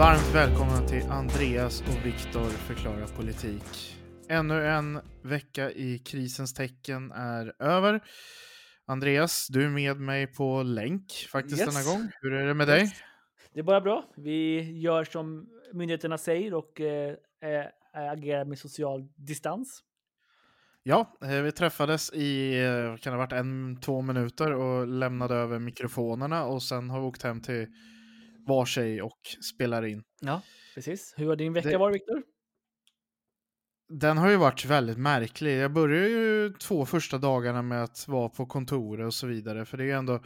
Varmt välkomna till Andreas och Viktor förklarar politik. Ännu en vecka i krisens tecken är över. Andreas, du är med mig på länk faktiskt Yes. denna gång. Hur är det med dig? Det är bara bra. Vi gör som myndigheterna säger och eh, eh, agerar med social distans. Ja, eh, vi träffades i, eh, kan det ha varit en, två minuter och lämnade över mikrofonerna och sen har vi åkt hem till var sig och spelar in. Ja, precis. Hur har din vecka Det- varit, Viktor? Den har ju varit väldigt märklig. Jag började ju två första dagarna med att vara på kontoret och så vidare. För det är ju ändå,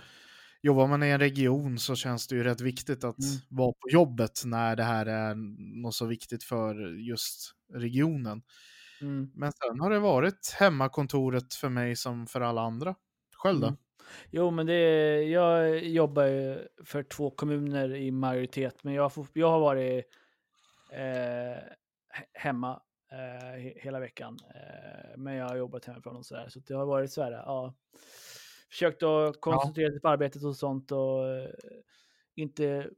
jobbar man i en region så känns det ju rätt viktigt att Mm. vara på jobbet när det här är något så viktigt för just regionen. Mm. Men sen har det varit hemmakontoret för mig som för alla andra. Själv då? Mm. Jo, men det, jag jobbar ju för två kommuner i majoritet, men jag, får, jag har varit eh, he- hemma eh, he- hela veckan. Eh, men jag har jobbat hemifrån och sådär, så det har varit så här, ja. Försökt att koncentrera sig på arbetet och sånt och eh, inte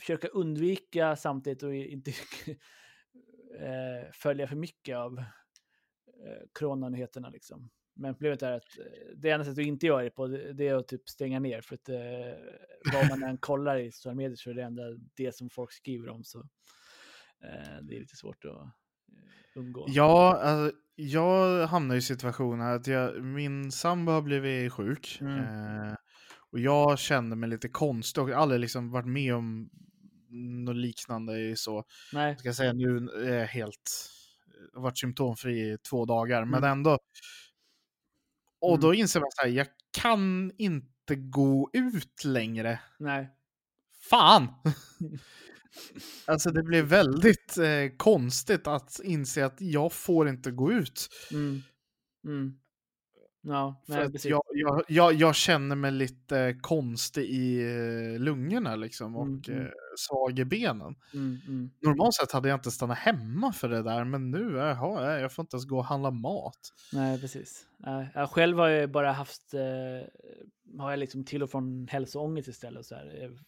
försöka undvika samtidigt och inte eh, följa för mycket av eh, coronanyheterna liksom. Men problemet är att eh, det enda sättet att inte göra det på det är att typ stänga ner för att eh, vad man än kollar i sociala medier så är det enda det som folk skriver om så eh, det är lite svårt att eh, undgå. Ja, alltså, jag hamnar i situationen att jag, min sambo har blivit sjuk. Mm. Eh, och jag kände mig lite konstig och aldrig liksom varit med om något liknande så. Nej, Jag ska säga nu är jag helt, jag har varit symptomfri i två dagar, men Mm. ändå. Och Mm. då inser man så här, jag kan inte gå ut längre. nej. Fan! alltså det blir väldigt eh, konstigt att inse att jag får inte gå ut. Mm. Mm. Ja, För nej, att precis. jag, jag, jag, jag känner mig lite konstig i eh, lungorna liksom och Mm, mm. eh, svag i benen. Mm, mm. Normalt sett hade jag inte stannat hemma för det där, men nu jaha, jag får inte ens gå och handla mat. Nej, precis. Jag själv har jag bara haft, eh, har jag liksom till och från hälsoångest istället. Så här. Jag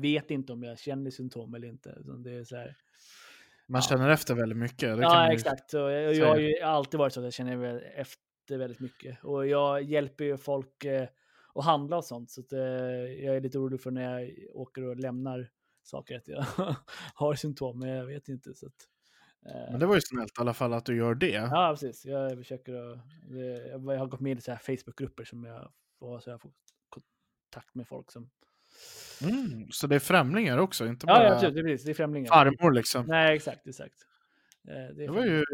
vet inte om jag känner symptom eller inte. Det är så här, Man Ja. känner efter väldigt mycket. Ja, exakt. Och jag, jag har ju alltid varit så att jag känner efter väldigt mycket. Och jag hjälper ju folk eh, att handla och sånt. Så eh, jag är lite orolig för när jag åker och lämnar saker att jag har symptom, men jag vet inte. Så att, eh, Men det var ju snällt i alla fall att du gör det. Ja, precis. Jag försöker att, jag har gått med i så här Facebookgrupper som jag får, så jag får kontakt med folk som... Mm, så det är främlingar också, inte Ja, bara ja är, precis, det är främlingar. farmor liksom. Nej, exakt, exakt. Eh, Det, Det var ju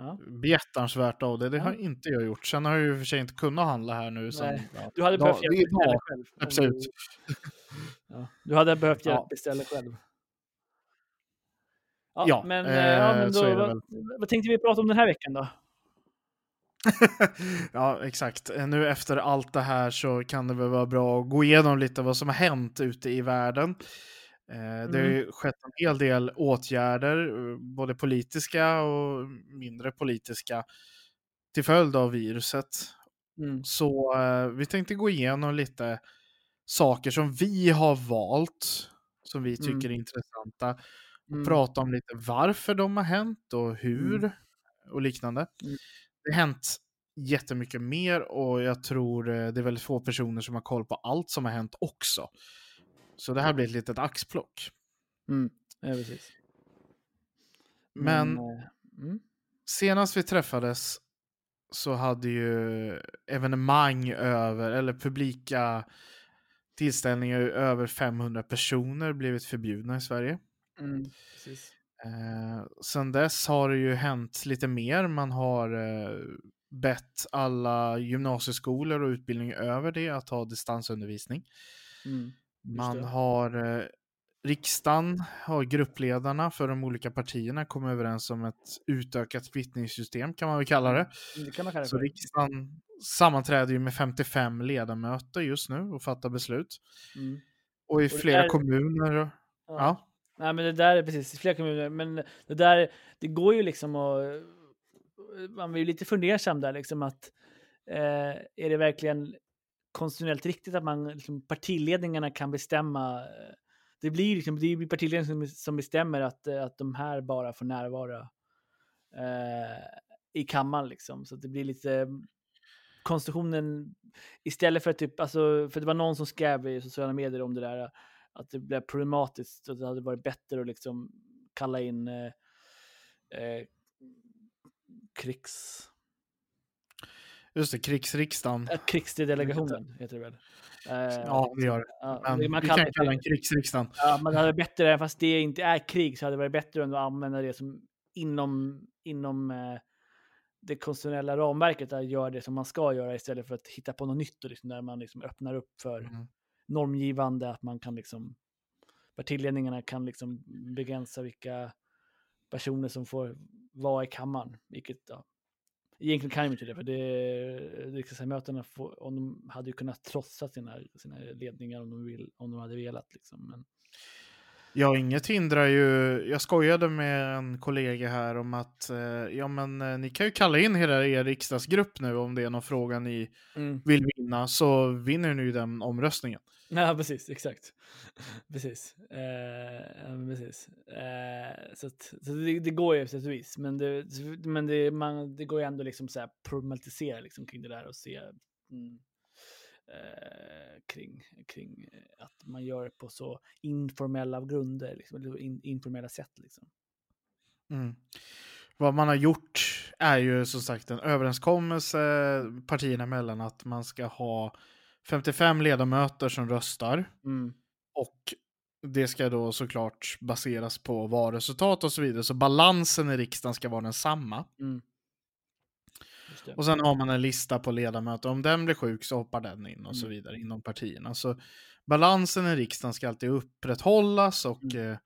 Ja. behjärtansvärt av det. Det har Ja. inte jag gjort. Sen har jag ju för sig inte kunnat handla här nu. Ja. Du hade Ja, behövt det är hjälp beställa bra. själv. Absolut. Du, ja, du hade behövt hjälp Ja. beställa själv. Ja, Ja, men, eh, eh, ja, men så då, vad, vad tänkte vi prata om den här veckan då? ja, exakt. Eh, Nu efter allt det här så kan det väl vara bra att gå igenom lite vad som har hänt ute i världen. Eh, Det har Mm. ju skett en hel del åtgärder, eh, både politiska och mindre politiska, till följd av viruset. Mm. Så eh, vi tänkte gå igenom lite saker som vi har valt, som vi tycker Mm. är intressanta. Mm. Prata om lite varför de har hänt och hur Mm. och liknande. Mm. Det har hänt jättemycket mer och jag tror eh, det är väldigt få personer som har koll på allt som har hänt också. Så det här blir ett litet axplock. Mm. Ja, precis. Men eh, mm. senast vi träffades så hade ju evenemang över, eller publika tillställningar över 500 personer blivit förbjudna i Sverige. Mm. Eh, sen dess har det ju hänt lite mer. Man har eh, bett alla gymnasieskolor och utbildning över det att ha distansundervisning. Mm. Man har eh, riksdagen, har gruppledarna för de olika partierna kommit överens om ett utökat kvittningssystem kan man väl kalla det. Mm, Det kalla det Så riksdagen sammanträder ju med 55 ledamöter just nu och fattar beslut. Mm. Och i det flera där- kommuner. och- Ja. Nej, men det där är precis i flera kommuner. Men det där, det går ju liksom att... Man blir ju lite fundersam där liksom att eh, är det verkligen konstitutionellt riktigt att man, liksom, partiledningarna kan bestämma? Eh, Det blir liksom, det blir partiledningen som, som bestämmer att, eh, att de här bara får närvara eh, i kammaren liksom. Så det blir lite konstitutionen istället för att typ, alltså, för det var någon som skrev i sociala medier om det där att det blev problematiskt och det hade varit bättre att liksom kalla in eh, eh, krigs... Just det, krigsriksdagen. Äh, krigsdelegationen heter det väl? Eh, Ja, det gör det. Men man vi kan det- kalla den krigsriksdagen. Ja, men det hade varit bättre, fast det inte är krig, så hade det varit bättre att använda det som inom, inom eh, det konstitutionella ramverket, att göra det som man ska göra istället för att hitta på något nytt och liksom, där man liksom öppnar upp för Mm. normgivande, att man kan liksom, partiledningarna kan liksom begränsa vilka personer som får vara i kammaren, vilket ja, egentligen kan de inte det, för det, eh, riksdagsmötena får- om de hade ju kunnat trotsa sina, sina ledningar om de, vill, om de hade velat. Liksom. Men, Ja, inget hindrar ju. Jag skojade med en kollega här om att eh, ja, men eh, ni kan ju kalla in hela er riksdagsgrupp nu om det är någon fråga ni vill vinna så vinner ni ju den omröstningen. Ja, precis, exakt. precis. Eh, precis. Eh, så att, så det, det går ju på sätt och vis, men det, men det, man, det går ju ändå liksom så här problematisera liksom kring det där och se mm, eh, kring, kring eh, att man gör det på så informella grunder, liksom, in, informella sätt. Liksom. Mm. Vad man har gjort är ju som sagt en överenskommelse partierna emellan att man ska ha 55 ledamöter som röstar Mm. och det ska då såklart baseras på valresultat och så vidare. Så balansen i riksdagen ska vara densamma. Mm. Och sen har man en lista på ledamöter. Om den blir sjuk så hoppar den in och så Mm. vidare inom partierna. Så balansen i riksdagen ska alltid upprätthållas och Mm. eh,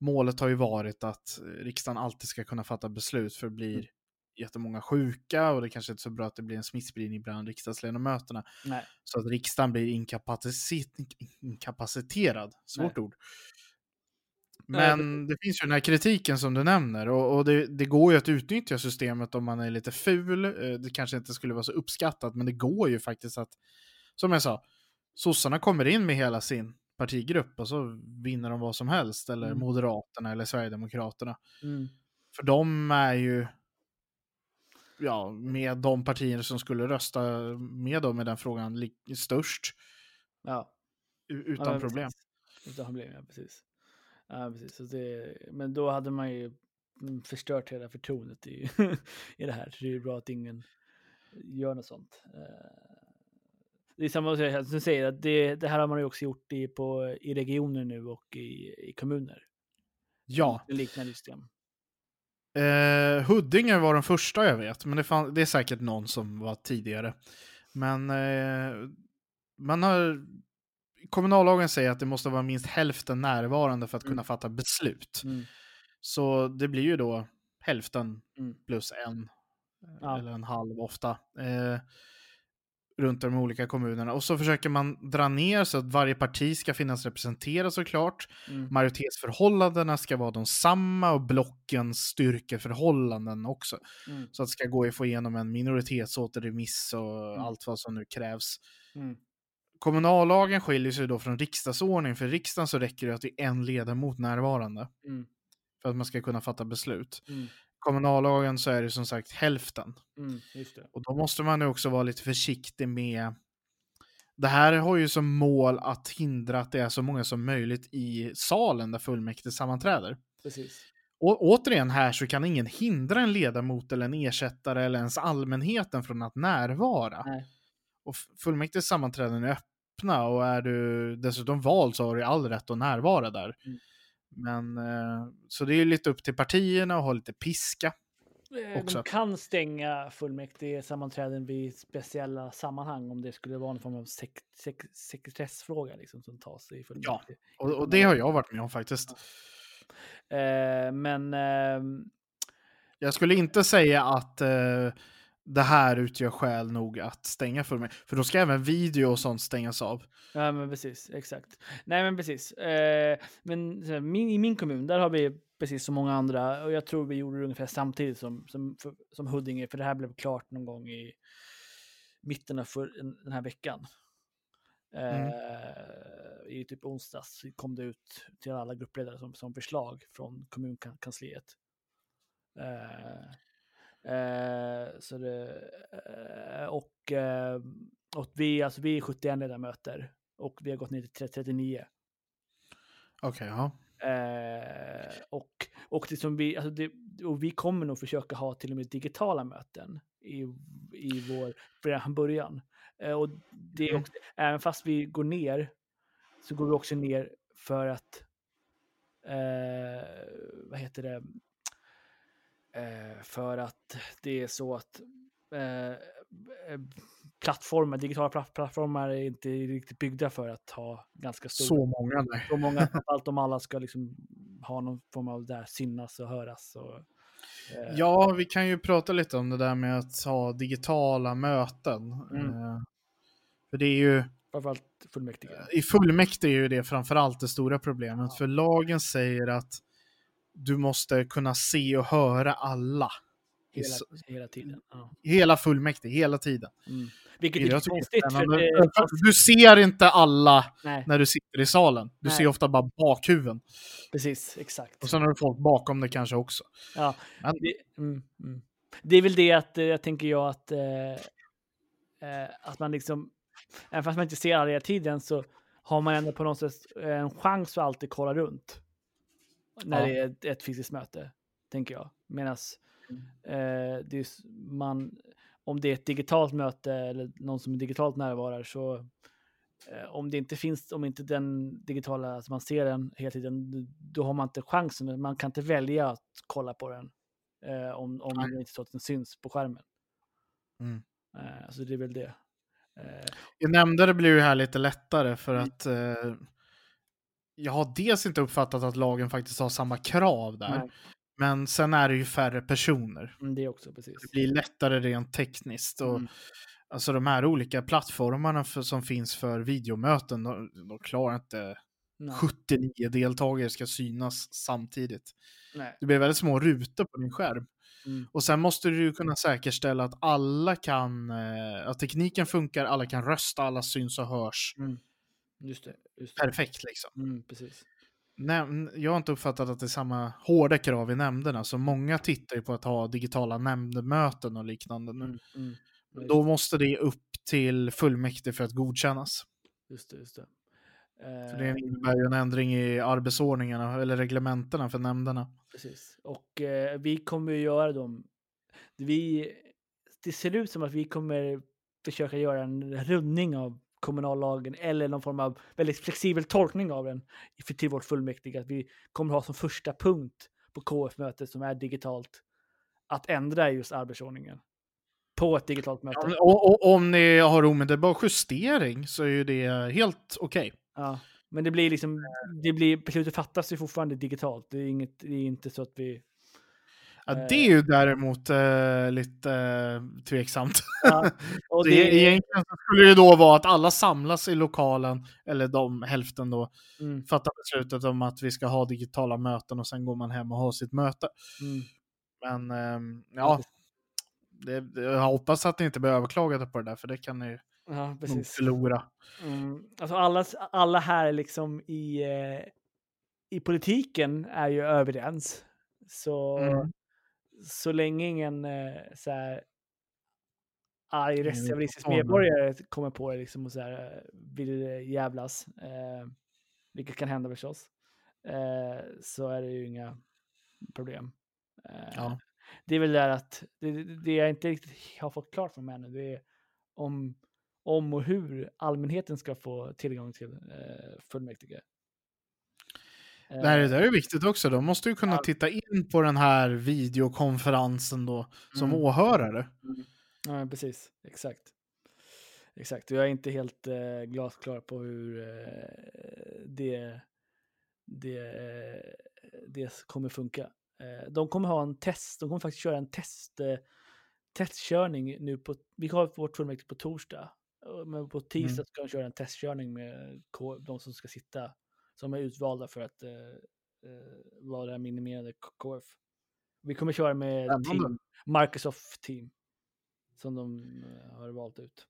målet har ju varit att eh, riksdagen alltid ska kunna fatta beslut för det blir Mm. jättemånga sjuka och det kanske inte är så bra att det blir en smittspridning bland riksdagsledamöterna. Nej. Så att riksdagen blir inkapacitet, inkapaciterad. Svårt ord. Men det finns ju den här kritiken som du nämner och, och det, det går ju att utnyttja systemet om man är lite ful. Eh, Det kanske inte skulle vara så uppskattat, men det går ju faktiskt att, som jag sa, sossarna kommer in med hela sin partigrupp och så vinner de vad som helst, eller Mm. Moderaterna eller Sverigedemokraterna. Mm. För de är ju, ja, med de partier som skulle rösta med dem i den frågan störst, Ja. Ja, utan men problem. Utan problem, ja precis. Ja, precis. Så det, men då hade man ju mm, förstört hela förtroendet i, i det här. Så det är ju bra att ingen gör något sånt. Eh, Det är samma som du säger, att det, det här har man ju också gjort i, på, i regioner nu och i, i kommuner. Ja. Liknande system. Eh, Huddinge var den första jag vet, men det, fann, det är säkert någon som var tidigare. Men eh, man har, kommunallagen säger att det måste vara minst hälften närvarande för att kunna Mm. fatta beslut. Mm. Så det blir ju då hälften Mm. plus en, eh, Ja. eller en halv ofta, eh, runt de olika kommunerna. Och så försöker man dra ner så att varje parti ska finnas representerat såklart. Mm. Majoritetsförhållandena ska vara de samma och blockens styrkeförhållanden också. Mm. Så att det ska gå att få igenom en minoritetsåterremiss och Mm. allt vad som nu krävs. Mm. Kommunallagen skiljer sig då från riksdagsordning. För i riksdagen så räcker det att det är en ledamot närvarande Mm. för att man ska kunna fatta beslut. Mm. Kommunallagen så är det som sagt hälften. Mm. Och då måste man ju också vara lite försiktig med det här har ju som mål att hindra att det är så många som möjligt i salen där fullmäktige sammanträder. Precis. Och återigen här så kan ingen hindra en ledamot eller en ersättare eller ens allmänheten från att närvara. Nej. Och fullmäktiges sammanträden är öppna och är du dessutom vald så har du all rätt att närvara där. Mm. Men eh, så det är ju lite upp till partierna att ha lite piska. Eh, också. De kan stänga fullmäktige sammanträden vid speciella sammanhang om det skulle vara någon form av sek sek sekretessfråga liksom, som tas i fullmäktige. Och, och det har jag varit med om faktiskt. Eh, men ehm, Jag skulle inte säga att eh, det här utgör skäl nog att stänga för mig. För då ska även video och sånt stängas av. Ja, men precis. Exakt. Nej, men precis. Eh, men min, i min kommun, där har vi precis som många andra, och jag tror vi gjorde det ungefär samtidigt som, som, för, som Huddinge, för det här blev klart någon gång i mitten av för, den här veckan. Eh, Mm. I typ onsdags kom det ut till alla gruppledare som, som förslag från kommunkansliet. Eh, så det, eh, och, eh, och vi, alltså vi är 71 ledamöter och vi har gått ner till 39. Okej, ja. Eh, och, och, det som vi, alltså det, och vi kommer nog försöka ha till och med digitala möten i, i vår från början. Eh, och det är Mm. också, även fast vi går ner så går vi också ner för att eh, vad heter det? Eh, för att det är så att eh, eh, plattformar, digitala platt- plattformar är inte riktigt byggda för att ha ganska stor Så många nej. så många, allt om alla ska liksom ha någon form av där synas och höras. Och, eh, Ja, vi kan ju prata lite om det där med att ha digitala möten. Mm. Eh, för det är ju, Framförallt fullmäktige. i fullmäktige är ju det framförallt det stora problemet. För lagen säger att du måste kunna se och höra alla. Hela, hela tiden. Ja. Hela fullmäktige, hela tiden. Mm. Vilket är konstigt. För Du ser inte alla nej, när du sitter i salen. Du Nej. ser ofta bara bakhuven. precis. Exakt. Och sen har du folk bakom det kanske också. Ja, Men- det, mm, mm. det är väl det att eh, jag tänker jag att, eh, eh, att man liksom, även fast man inte ser alla hela tiden så har man ändå på något sätt en chans att alltid kolla runt. När Ja. det är ett, ett fysiskt möte, tänker jag. Medan eh, det s- man, om det är ett digitalt möte eller någon som är digitalt närvarar så eh, om det inte finns, om inte den digitala, alltså man ser den hela tiden, då- har man inte chansen. Man kan inte välja att kolla på den eh, om, om det inte så att den syns på skärmen. Mm. Eh, så det är väl det. Eh, I nämndare blir det här lite lättare för Mm. att eh, jag har dels inte uppfattat att lagen faktiskt har samma krav där. nej, Men sen är det ju färre personer. mm, det också. Det blir lättare rent tekniskt. Och, Mm. Alltså de här olika plattformarna för, som finns för videomöten, de, de klarar inte Nej, 79 deltagare ska synas samtidigt. nej. Det blir väldigt små rutor på din skärm. Mm. Och sen måste du kunna säkerställa att alla kan, eh, att tekniken funkar, alla kan rösta, alla syns och hörs. Mm. Just det. Just det. Perfekt liksom. Mm, precis. Näm- jag har inte uppfattat att det är samma hårda krav i nämnderna, så många tittar ju på att ha digitala nämndmöten och liknande nu. Mm, mm. Då måste det upp till fullmäktige för att godkännas. Just det, just det. För det Eh, innebär ju en ändring i arbetsordningarna eller reglementena för nämnderna. Precis. Och eh, vi kommer ju göra dem. Vi, det ser ut som att vi kommer försöka göra en rundning av kommunallagen eller någon form av väldigt flexibel tolkning av den till vårt fullmäktige. Att vi kommer ha som första punkt på KF-mötet som är digitalt att ändra just arbetsordningen på ett digitalt möte. Ja, och, och, om ni har omedelbar justering så är ju det helt okej. Ja, men det blir liksom, det blir, beslutet fattas ju fortfarande digitalt. Det är, inget, det är inte så att vi... Ja, Eh. det är ju däremot eh, lite eh, tveksamt. Ja, och det, det, Egentligen skulle det då vara att alla samlas i lokalen, eller de hälften då, mm, fattar beslutet om att vi ska ha digitala möten och sen går man hem och har sitt möte. mm, Men ehm, ja, det, jag hoppas att ni inte blir överklagade på det där, för det kan ni ja, precis. förlora. Mm, alltså alla, alla här liksom i, eh, i politiken är ju överens. Så, Mm. Så länge ingen eh, så här, arg ha medborgare kommer på det liksom och så här, vill jävlas, eh, vilket kan hända förstås, eh, så är det ju inga problem. Eh, Ja. Det är väl där att det, det det jag inte riktigt har fått klart för mig ännu, det är om, om och hur allmänheten ska få tillgång till eh, fullmäktige. Här, det Eh, där är viktigt också. De måste ju kunna Ja. titta in på den här videokonferensen då som Mm. åhörare. Ja, men precis. Exakt. Exakt. Jag är inte helt eh, glasklar på hur eh, det, det, eh, det kommer funka. Eh, de kommer ha en test. De kommer faktiskt köra en test, eh, testkörning nu på. Vi har vårt fullmäktige på torsdag. Men på tisdag Mm. ska de köra en testkörning med de som ska sitta. Som är utvalda för att eh, eh, vara det här minimerade KF. Vi kommer köra med team, Microsoft Team. Som de eh, har valt ut.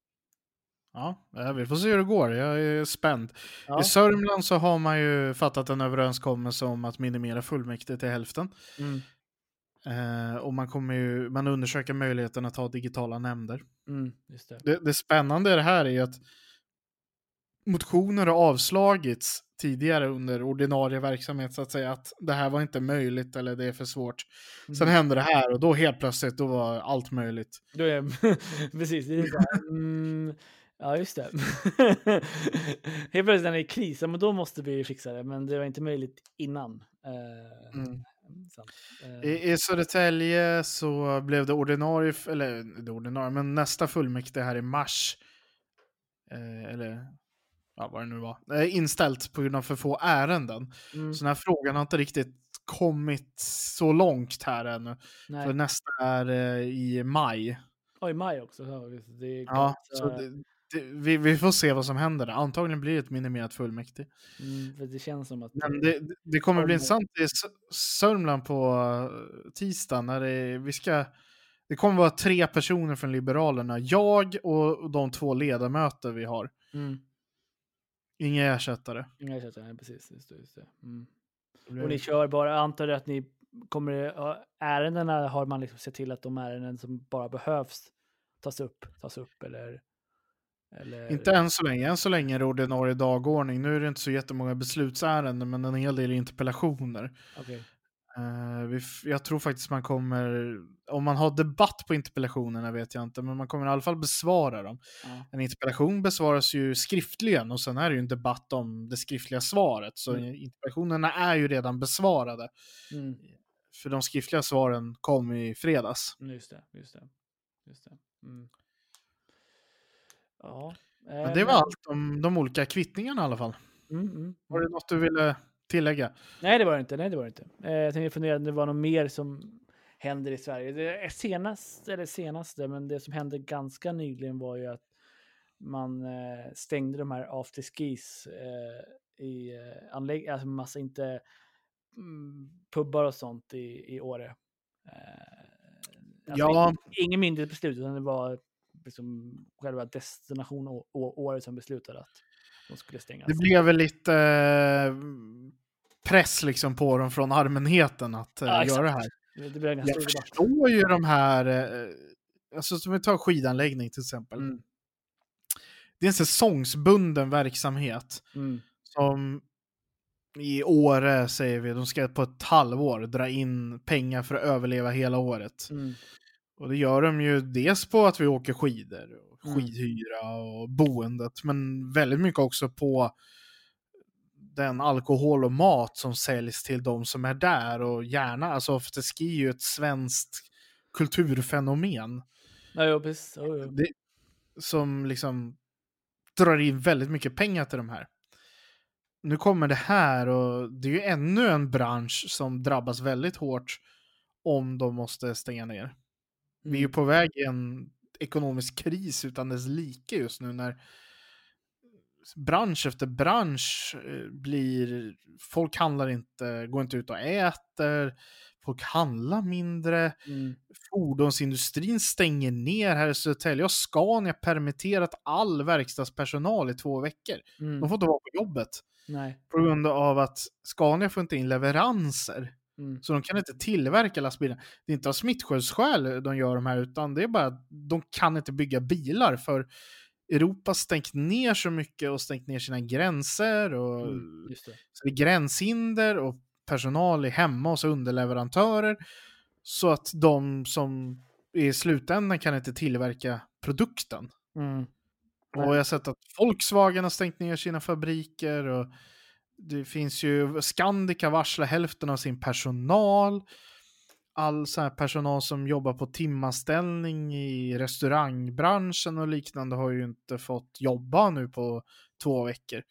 Ja, ja, vi får se hur det går. Jag är spänd. Ja. I Sörmland så har man ju fattat en överenskommelse om att minimera fullmäktige till hälften. Mm. Eh, och man kommer ju, man undersöker möjligheten att ha digitala nämnder. Mm, det. Det, det spännande i det här är att motioner har avslagits tidigare under ordinarie verksamhet så att säga att det här var inte möjligt eller det är för svårt. Sen Mm. hände det här och då helt plötsligt då var allt möjligt. Då är, precis, det är så här, mm, ja just det. Helt plötsligt när det är kris, men då måste vi fixa det, men det var inte möjligt innan. Eh, Mm. sant. Eh, I, I Södertälje så blev det ordinarie, eller det ordinarie, men nästa fullmäktige här i mars, eh, eller ja, vad det nu var, eh, inställt på grund av för få ärenden. mm, Så den här frågan har inte riktigt kommit så långt här ännu. För nej. nästa är eh, i maj. Och i maj också. Det Ja, så det, det, vi, vi får se vad som händer. Antagligen blir det ett minimerat fullmäktige. mm, för det känns som att... Men det, det kommer bli intressant i Sörmland på eh, tisdag när det, vi ska det kommer vara tre personer från Liberalerna. Jag och de två ledamöter vi har. Mm, Inga ersättare. inga ersättare, precis. Just det, just det. Mm. Och ni kör bara, antar jag att ni kommer, ärendena har man liksom sett till att de ärenden som bara behövs tas upp, tas upp eller? eller Inte än så länge. Än så länge är det ordinarie dagordning. Nu är det inte så jättemånga beslutsärenden, men en hel del interpellationer. Okej. Eh, jag tror faktiskt man kommer, om man har debatt på interpellationerna vet jag inte, men man kommer i alla fall besvara dem. Ja. En interpellation besvaras ju skriftligen och sen är det ju en debatt om det skriftliga svaret. Så Mm. interpellationerna är ju redan besvarade. Mm. För de skriftliga svaren kom i fredags. Mm, Just det, just det. Just det. Mm. Ja. Men det var allt om de olika kvittningarna i alla fall. Mm, mm, Var mm. det något du ville tillägga? Nej, det var det inte. Nej, det var det inte. Eh, jag tänkte fundera om det var något mer som händer i Sverige. Det är senast, eller senaste, men det som hände ganska nyligen var ju att man eh, stängde de här afterskis eh, i eh, anlägg, alltså massa inte mm, pubbar och sånt i, i Åre. Alltså Ja. ing- Ingen mindre beslut, utan det var liksom själva destination Åre som beslutade att de skulle stängas. Det blev väl lite eh, press liksom på dem från allmänheten att eh, Ja, göra det här. Det, en Jag förstår ju de här, eh, alltså som vi tar skidanläggning till exempel. Mm. Det är en säsongsbunden verksamhet Mm. som i Åre säger vi, de ska på ett halvår dra in pengar för att överleva hela året. Mm. Och det gör de ju dels på att vi åker skidor. Skidhyra och boendet, men väldigt mycket också på den alkohol och mat som säljs till de som är där och gärna, alltså afterski är ju ett svenskt kulturfenomen Ja, jo, precis. Jo, jo. det, som liksom drar in väldigt mycket pengar till de här. Nu kommer det här och det är ju ännu en bransch som drabbas väldigt hårt om de måste stänga ner. Vi är ju Mm. på väg i en ekonomisk kris utan dess like just nu när bransch efter bransch eh, blir, folk handlar inte, går inte ut och äter, folk handlar mindre, Mm. fordonsindustrin stänger ner här i Södertälje och Scania permitterat all verkstadspersonal i två veckor. Mm. De får inte vara på jobbet Nej. på grund av att Scania får inte in leveranser. Mm. Så de kan inte tillverka lastbilar. Det är inte av smittskyddsskäl de gör de här, utan det är bara att de kan inte bygga bilar för Europa stängt ner så mycket och stängt ner sina gränser och Mm. Det. så det är gränshinder och personal är hemma hos underleverantörer. Så att de som i slutändan kan inte tillverka produkten. Mm. Och jag har sett att Volkswagen har stängt ner sina fabriker och det finns ju, Scandica varslar hälften av sin personal. All så här personal som jobbar på timanställning i restaurangbranschen och liknande har ju inte fått jobba nu på två veckor.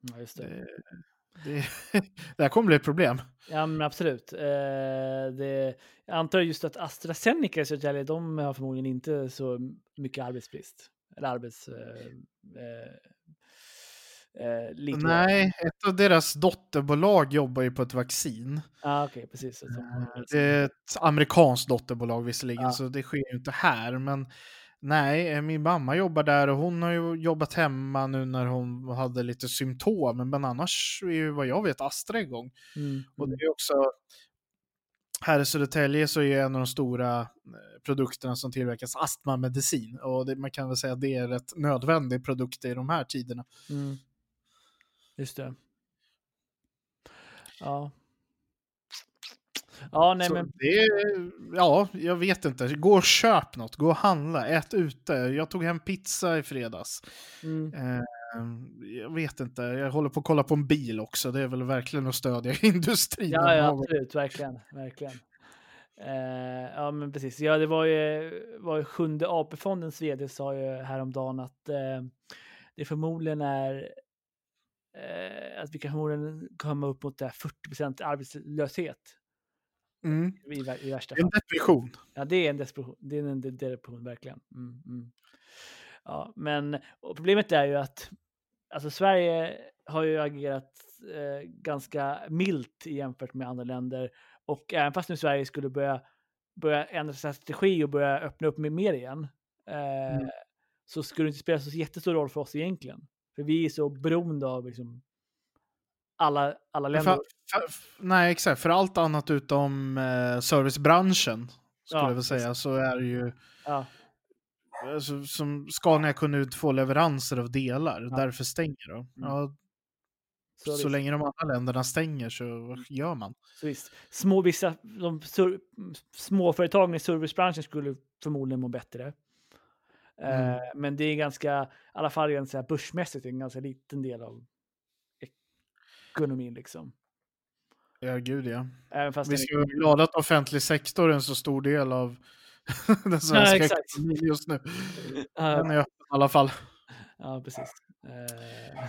Ja, just det. Det, det, det här kommer bli ett problem. Ja, men absolut. Eh, det, jag antar just att AstraZeneca i Södertälje, de har förmodligen inte så mycket arbetsbrist. Eller arbets... Eh, eh, eh, lite. Nej, ett av deras dotterbolag jobbar ju på ett vaccin. Ja, okej, precis. Eh, Det är ett amerikanskt dotterbolag visserligen, Ja. så det sker ju inte här. Men nej, eh, min mamma jobbar där och hon har ju jobbat hemma nu när hon hade lite symptom. Men annars är ju vad jag vet Astra igång. Mm, Och det mm. är också, här i Södertälje så är en av de stora eh, produkterna som tillverkas astmamedicin. Och det, man kan väl säga att det är rätt nödvändig produkt i de här tiderna. Mm. Just det. Ja. Ja, nej så men det ja, jag vet inte. Gå och köp något, gå och handla, ät ute. Jag tog hem pizza i fredags. mm, Eh, jag vet inte, jag håller på att kolla på en bil också. Det är väl verkligen att stödja industrin. ja, ja, absolut, verkligen, verkligen. Eh, ja, men precis. Ja, det var ju, var ju sjunde AP-fondens vd sa ju häromdagen att eh, det förmodligen är eh, att vi kan förmodligen komma upp mot det här 40% arbetslöshet Mm. i, i värsta En fall. depression. Ja, det är en desperation. Det är en de- depression, verkligen. Mm, mm. Ja, men problemet är ju att alltså, Sverige har ju agerat eh, ganska milt jämfört med andra länder. Och även fast nu Sverige skulle börja, börja ändra sin strategi och börja öppna upp med mer igen, eh, Mm. så skulle det inte spela så jättestor roll för oss egentligen. För vi är så beroende av liksom, alla, alla För, länder. för, f- nej, exakt. För allt annat utom eh, servicebranschen, skulle Ja, jag väl säga, så är det ju... Ja, Alltså, som Scania kunde inte få leveranser av delar, Ja. därför stänger de. Ja, så, så länge de andra länderna stänger så gör man? Så visst, små, vissa, de sur, småföretagen i servicebranschen skulle förmodligen må bättre. Mm. Eh, men det är ganska, i alla fall rent så här börsmässigt, en ganska liten del av ekonomin liksom. Ja, gud ja. Vi ska vara glada att offentlig sektor är en så stor del av den svenska exakt. ekonomin just nu. Ja, Den är öppen i alla fall. ja, precis. Eh,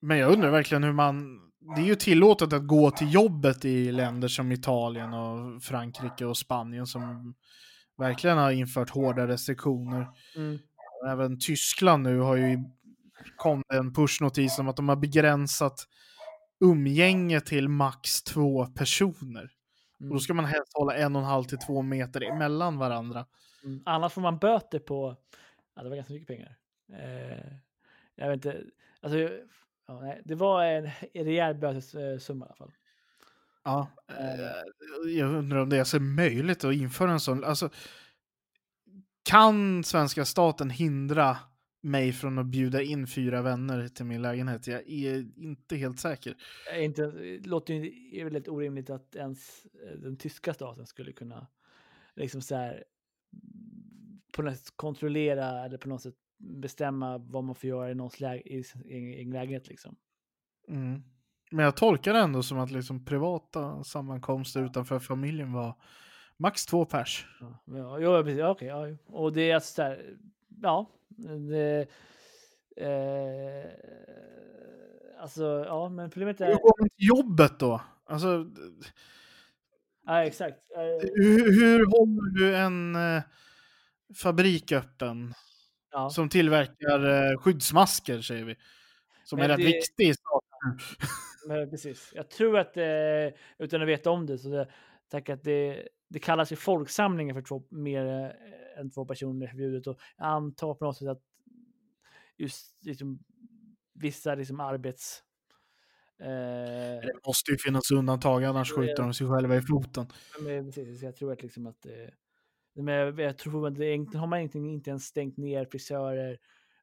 Men jag undrar verkligen hur man... Det är ju tillåtet att gå till jobbet i länder som Italien och Frankrike och Spanien som verkligen har infört hårda restriktioner. mm, Även Tyskland nu har ju kom en pushnotis om att de har begränsat umgänge till max två personer. Och mm, då ska man helst hålla en och en halv till två meter emellan varandra. mm. Annars får man böter på, ja det var ganska mycket pengar. Eh, jag vet inte, alltså, ja, nej, det var en, en rejäl bötessumma i alla fall. Ja, Eh. jag undrar om det är så möjligt att införa en sån. Alltså, kan svenska staten hindra mig från att bjuda in fyra vänner till min lägenhet? Jag är inte helt säker. inte, det låter ju är väldigt orimligt att ens eh, den tyska staten skulle kunna liksom så här på något sätt kontrollera eller på något sätt bestämma vad man får göra i någons läge, i sin egen lägenhet liksom. Mm. Men jag tolkar det ändå som att liksom privata sammankomster utanför familjen var max två pers. Ja, men ja, ja, precis, ja, okej, ja, och det är alltså så här, ja, det, eh, alltså, ja, men problemet Hur är, jobbet då? Alltså, ja, exakt. hur, hur håller du en eh, fabrik öppen Ja. som tillverkar eh, skyddsmasker, säger vi? Som Men är rätt det- viktig i staten. Men precis. Jag tror att, eh, utan att veta om det, så det, tack att det, det kallas ju folksamlingar för två, mer eh, än två personer förbjudet. Och jag antar på något sätt att just liksom, vissa liksom arbets... Eh, Det måste ju finnas undantag, annars skjuter de sig själva i foten. men precis, jag tror att liksom att eh, men jag, jag tror att det, egentligen har man egentligen inte ens stängt ner frisörer,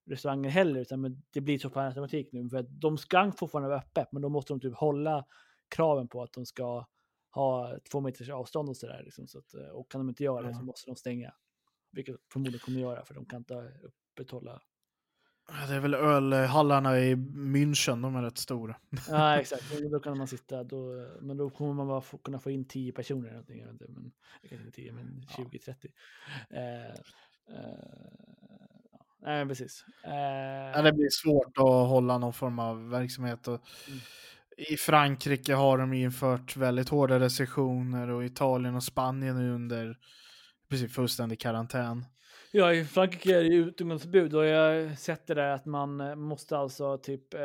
restauranger heller, utan men det blir så på automatik nu. För att de ska fortfarande vara öppet, men då måste de typ hålla kraven på att de ska ha två meters avstånd och sådär. Liksom, så att, eh, och kan de inte göra det så Ja. måste de stänga. Vilket förmodligen kommer göra, för de kan inte upprätthålla. Ja, Det är väl ölhallarna i München, de är rätt stora. Ja, exakt. Då kan man sitta, då, men då kommer man bara få, kunna få in 10 personer. eller Någonting, jag vet inte, men, kanske inte 10, men 20-30. Eh, eh, ja, nej, precis. Eh, Ja, det blir svårt att hålla någon form av verksamhet. Och Mm. I Frankrike har de infört väldigt hårda restriktioner och Italien och Spanien är under precis fullständig karantän. Ja, i Frankrike är det utomhusförbud och jag sett det där att man eh, måste alltså typ, eh,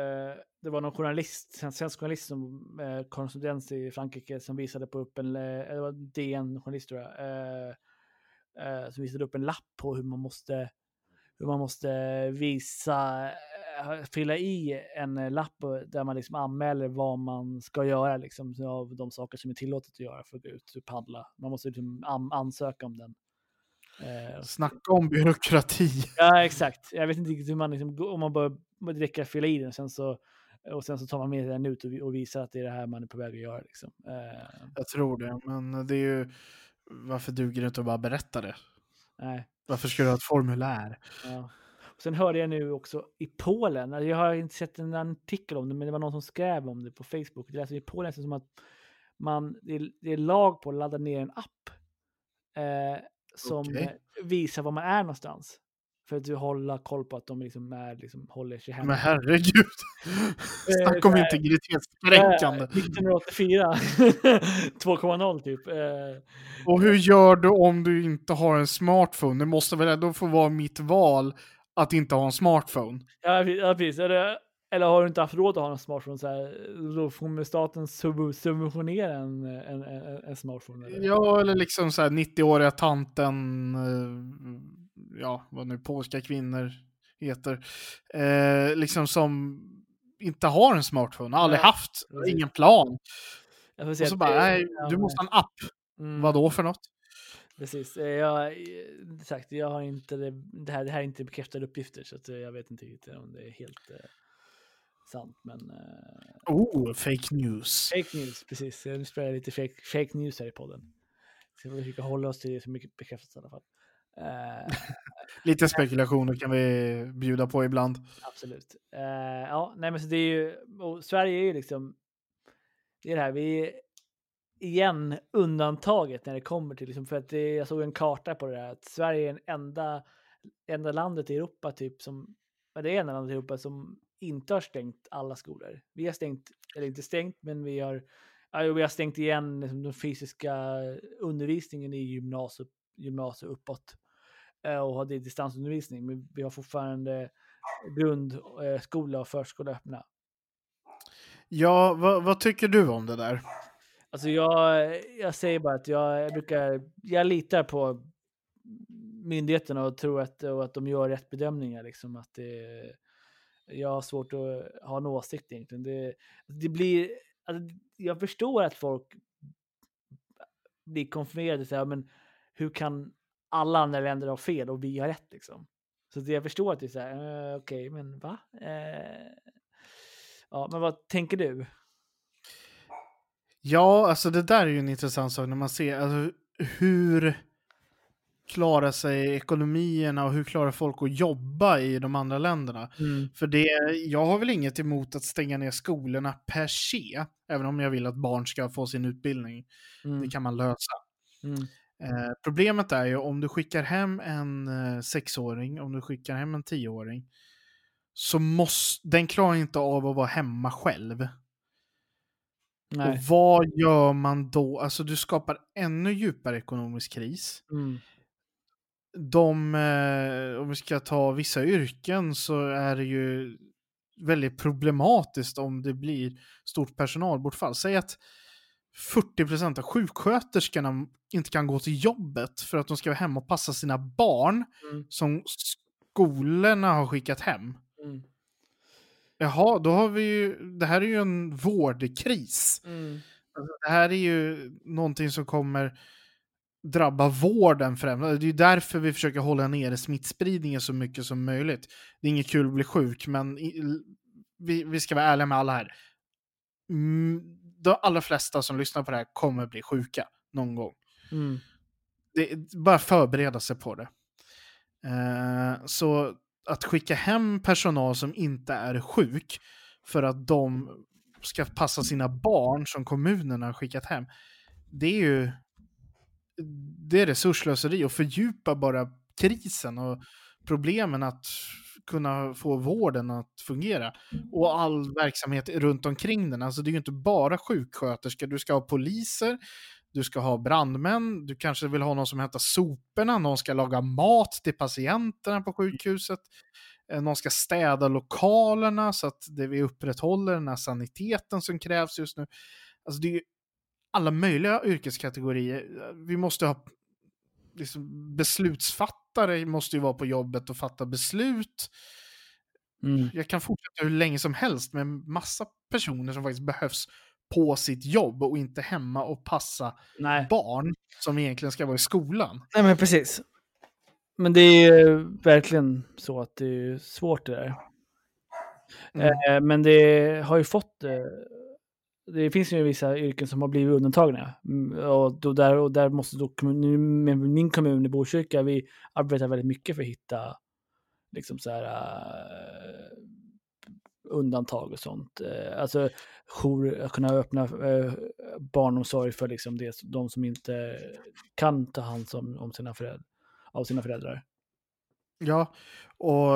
det var någon journalist, en svensk journalist som eh, korrespondent i Frankrike som visade på upp en, eh, det var DN-journalist tror jag, eh, eh, som visade upp en lapp på hur man måste, hur man måste visa, eh, fylla i en eh, lapp där man liksom anmäler vad man ska göra liksom av de saker som är tillåtet att göra för att gå ut och paddla. Man måste liksom an- ansöka om den. Eh, Snacka om byråkrati. Ja, exakt. Jag vet inte hur man, liksom, om man bara direkt kan fylla i den sen så, och sen så tar man med den ut och, vi- och visar att det är det här man är på väg att göra. Liksom. Eh, Jag tror det, men det är ju varför duger det inte att bara berätta det? Nej, Varför ska du ha ett formulär? ja. Och sen hörde jag nu också i Polen, alltså jag har inte sett en artikel om det, men det var någon som skrev om det på Facebook. Det är alltså i Polen det som att man, det, är, det är lag på att ladda ner en app eh, som eh, visar var man är någonstans. För att hålla koll på att de liksom är, liksom, håller sig hemma. Men herregud! Snacka om integritetskränkande. Eh, 1984. 2,0 typ. Eh, Och hur gör du om du inte har en smartphone? Det måste väl ändå få vara mitt val att inte ha en smartphone? ja, precis. Eller, eller har du inte haft råd att ha en smartphone så här, då får staten sub subventionera en, en, en, en smartphone. Eller? Ja, eller liksom så här 90-åriga tanten, eh, ja, vad nu polska kvinnor heter, eh, liksom som inte har en smartphone, har aldrig Nej, haft, precis. ingen plan. Jag får Och så bara, nej, ja, du måste ha en app. mm, Vad då för något? Precis. Eh, Jag, eh, sagt, jag har inte det, det, här, det här är inte bekräftade uppgifter så att eh, jag vet inte riktigt om det är helt eh, sant. Men eh, Oh, fake news. Fake news, precis. Nu sprider jag lite fake, fake news här i podden. Så vi försöka hålla oss till det som mycket bekräftat i alla fall. Eh, Lite spekulationer kan vi bjuda på ibland. absolut. Eh, ja, nej men så det är ju, Sverige är ju liksom, det är det här, vi är igen undantaget när det kommer till, liksom, för att det, jag såg en karta på det där, att Sverige är den enda, enda landet i Europa typ som, det är enda landet i Europa som inte har stängt alla skolor. Vi har stängt, eller inte stängt, men vi har, ja, vi har stängt igen liksom, den fysiska undervisningen i gymnasiet, gymnasiet uppåt och har det distansundervisning. Men vi har fortfarande grundskola och förskola öppna. Ja, vad, vad tycker du om det där? Alltså jag, jag säger bara att jag, jag brukar, jag litar på myndigheterna och tror att, och att de gör rätt bedömningar. Liksom, att det, jag har svårt att ha en åsikt egentligen. Det, det blir, alltså, jag förstår att folk blir konfunderade. Så här, men hur kan alla andra länder ha fel och vi har rätt? Liksom? Så det, jag förstår att det är så här, eh, okej, men va? Eh, ja, men vad tänker du? Ja, alltså det där är ju en intressant sak när man ser alltså, hur klarar sig ekonomierna och hur klarar folk att jobba i de andra länderna. För det, jag har väl inget emot att stänga ner skolorna per se, även om jag vill att barn ska få sin utbildning. Mm. Det kan man lösa. Mm. Eh, problemet är ju om du skickar hem en eh, sexåring, om du skickar hem en tioåring, så måste, den klarar inte av att vara hemma själv. Nej. Och vad gör man då? Alltså du skapar ännu djupare ekonomisk kris. Mm. De, eh, om vi ska ta vissa yrken så är det ju väldigt problematiskt om det blir stort personalbortfall. Säg att 40% av sjuksköterskorna inte kan gå till jobbet för att de ska vara hemma och passa sina barn Mm. som skolorna har skickat hem. Mm. Jaha, då har vi ju, det här är ju en vårdkris. Mm. Alltså, det här är ju någonting som kommer drabba vården främst. Det är ju därför vi försöker hålla nere smittspridningen så mycket som möjligt. Det är inget kul att bli sjuk, men vi, vi ska vara ärliga med alla här. Mm, de allra flesta som lyssnar på det här kommer bli sjuka någon gång. Mm. Det, bara förbereda sig på det. Eh, så att skicka hem personal som inte är sjuk för att de ska passa sina barn som kommunerna har skickat hem. Det är ju det är resurslöseri och fördjupar bara krisen och problemen att kunna få vården att fungera. Och all verksamhet runt omkring den. Alltså det är ju inte bara sjuksköterskor, du ska ha poliser, du ska ha brandmän, du kanske vill ha någon som hämtar soporna, någon ska laga mat till patienterna på sjukhuset, eh, någon ska städa lokalerna så att det vi upprätthåller den här saniteten som krävs just nu. Alltså det är ju alla möjliga yrkeskategorier. Vi måste ha liksom, beslutsfattare måste ju vara på jobbet och fatta beslut. Mm. Jag kan fortsätta hur länge som helst med massa personer som faktiskt behövs på sitt jobb och inte hemma och passa Nej. barn som egentligen ska vara i skolan. Nej, men precis. Men det är verkligen så att det är svårt det där. Mm. Eh, men det har ju fått... Eh, det finns ju vissa yrken som har blivit undantagna. Mm, och, då där, och där måste då kommun, min kommun i Botkyrka, vi arbetar väldigt mycket för att hitta liksom så här, uh, undantag och sånt. Uh, alltså jour, att kunna öppna uh, barnomsorg för liksom det, de som inte kan ta hand om, om sina föräldrar, av sina föräldrar. Ja, och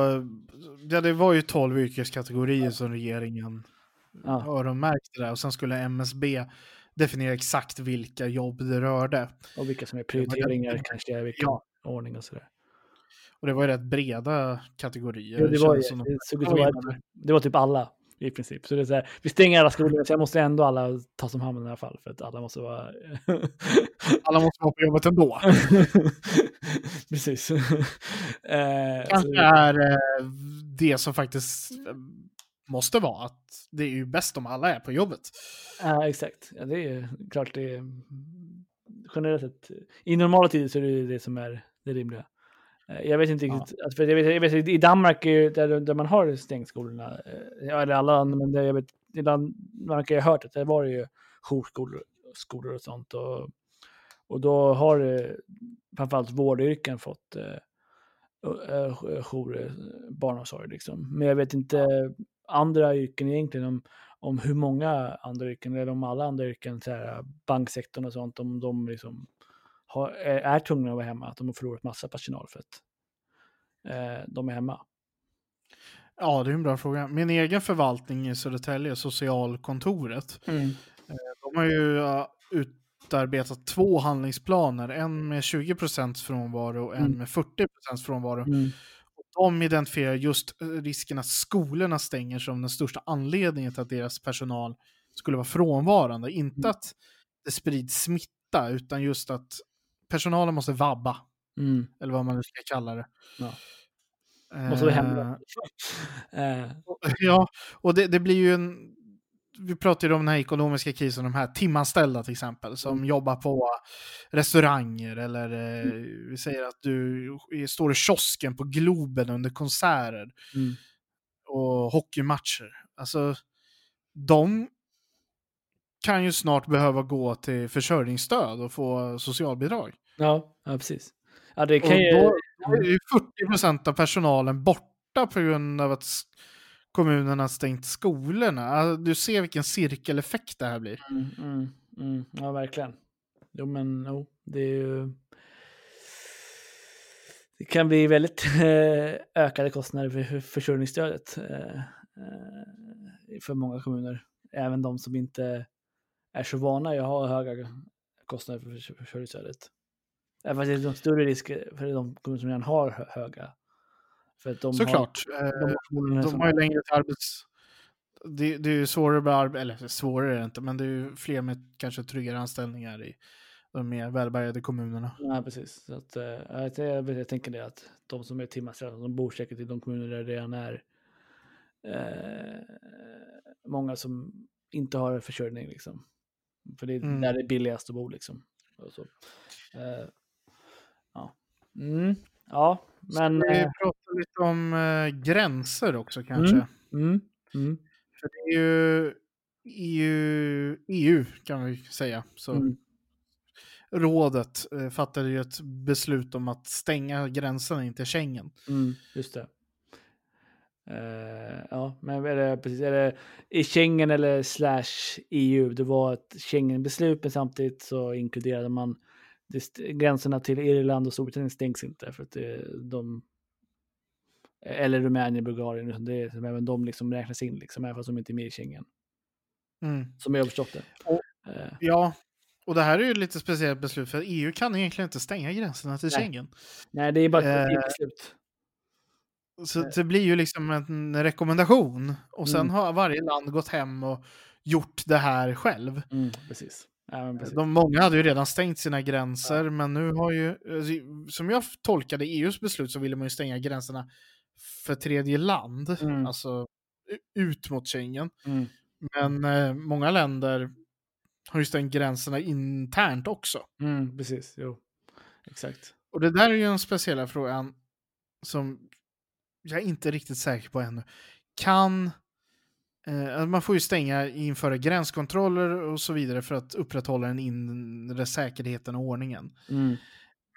ja, det var ju 12 yrkeskategorier som regeringen Ja. öronmärkte där och sen skulle MSB definiera exakt vilka jobb det rörde. Och vilka som är var det- prioriteringar kanske, vilken Ja. ordning och sådär. Och det var ju rätt breda kategorier. Ja, det, var, ju- som det, såg ut att vara, det var typ alla i princip. Så det är så här, vi stänger alla skolor, så jag måste ändå alla tas om hand i alla fall. För att alla måste vara... Alla måste vara på jobbet ändå. Precis. eh, kanske är eh, det som faktiskt eh, måste vara. Att det är ju bäst om alla är på jobbet. ja, exakt. Ja, det är klart det är generellt sett. I normala tider så är det det som är det rimliga. Eh, Jag vet inte Ja. riktigt, alltså, för jag vet, jag vet, i Danmark är ju där, där man har stängt skolorna, eh, ja, eller alla andra, men det, jag vet, i Danmark har jag hört att det var ju jourskolor skolor och sånt. Och, och då har eh, framförallt vårdyrken fått jour, barnomsorg. Liksom. Men jag vet inte andra yrken egentligen, om, om hur många andra yrken, eller om alla andra yrken, så här, banksektorn och sånt, om de liksom har, är, är tvungna att vara hemma, att de har förlorat massa personal för att eh, de är hemma. Ja, det är en bra fråga. Min egen förvaltning i Södertälje, socialkontoret, de har ju ja, utarbetat två handlingsplaner. En med 20% frånvaro och en Mm. med 40% frånvaro. Mm. De identifierar just eh, risken att skolorna stänger som den största anledningen till att deras personal skulle vara frånvarande. Inte Mm. att det sprids smitta, utan just att personalen måste vabba, Mm. eller vad man nu ska kalla det. Ja. Måste vara Eh, hemma. eh, Ja, och det, det blir ju en... Vi pratar ju om den här ekonomiska krisen, de här timanställda till exempel, som Mm. jobbar på restauranger eller eh, vi säger att du står i kiosken på Globen under konserter mm. och hockeymatcher. Alltså, de kan ju snart behöva gå till försörjningsstöd och få socialbidrag. ja, ja, precis. Ja, det Och kan ju... då, då är ju 40% av personalen borta på grund av att kommunerna stängt skolorna. Alltså, du ser vilken cirkeleffekt det här blir. Mm, mm, mm, ja, verkligen. Jo, men jo, det är ju... Det kan bli väldigt eh, ökade kostnader för försörjningsstödet eh, eh för många kommuner. Även de som inte är så vana att ha höga kostnader för försörjningsstödet. Även fast det är de större risker för de kommuner som redan har höga. För att de Såklart. Har, Eh, de De har ju längre till arbets... Det, det är ju svårare med arbete, eller svårare är det inte, men det är ju fler med kanske tryggare anställningar i de mer välbärgade kommunerna. Ja, precis. Så att, eh, jag, jag, tänker det att de som är timanställda, de bor säkert i de kommuner där det redan är eh, många som inte har försörjning. Liksom. För det är Mm. där det är billigast att bo. Liksom. Och så. Eh, ja. Mm. Ja, men... Ska vi eh, prata lite om eh, gränser också kanske? mm, mm, För det är ju EU, EU kan vi säga. Så mm, rådet eh, fattade ju ett beslut om att stänga gränserna in till Schengen. mm, just det. Eh, ja, men är det, precis, är det i Schengen eller slash EU? Det var ett Schengen-beslut, men samtidigt så inkluderade man det, gränserna till Irland och Storbritannien stängs inte för att det, de eller Rumänien, Bulgarien, det är, även de liksom räknas in, liksom, även fast de inte är med i Schengen. Mm. Som jag har förstått det. Och, Eh, Ja, och det här är ju lite speciellt beslut för EU kan egentligen inte stänga gränserna till Nej. Schengen. nej, det är bara ett Eh, beslut. Så det blir ju liksom en rekommendation och sen Mm. har varje land gått hem och gjort det här själv. Mm, precis. Ja, precis. De, många hade ju redan stängt sina gränser, men nu har ju, alltså, som jag tolkade EUs beslut så ville man ju stänga gränserna för tredje land, Mm. alltså ut mot Schengen. Mm. Men eh, många länder har ju stängt gränserna internt också. Mm, precis, jo. Exakt. Och det där är ju en speciella frågan som jag är inte riktigt säker på ännu. Kan... Eh, man får ju stänga, införa gränskontroller och så vidare för att upprätthålla den inre säkerheten och ordningen. Mm.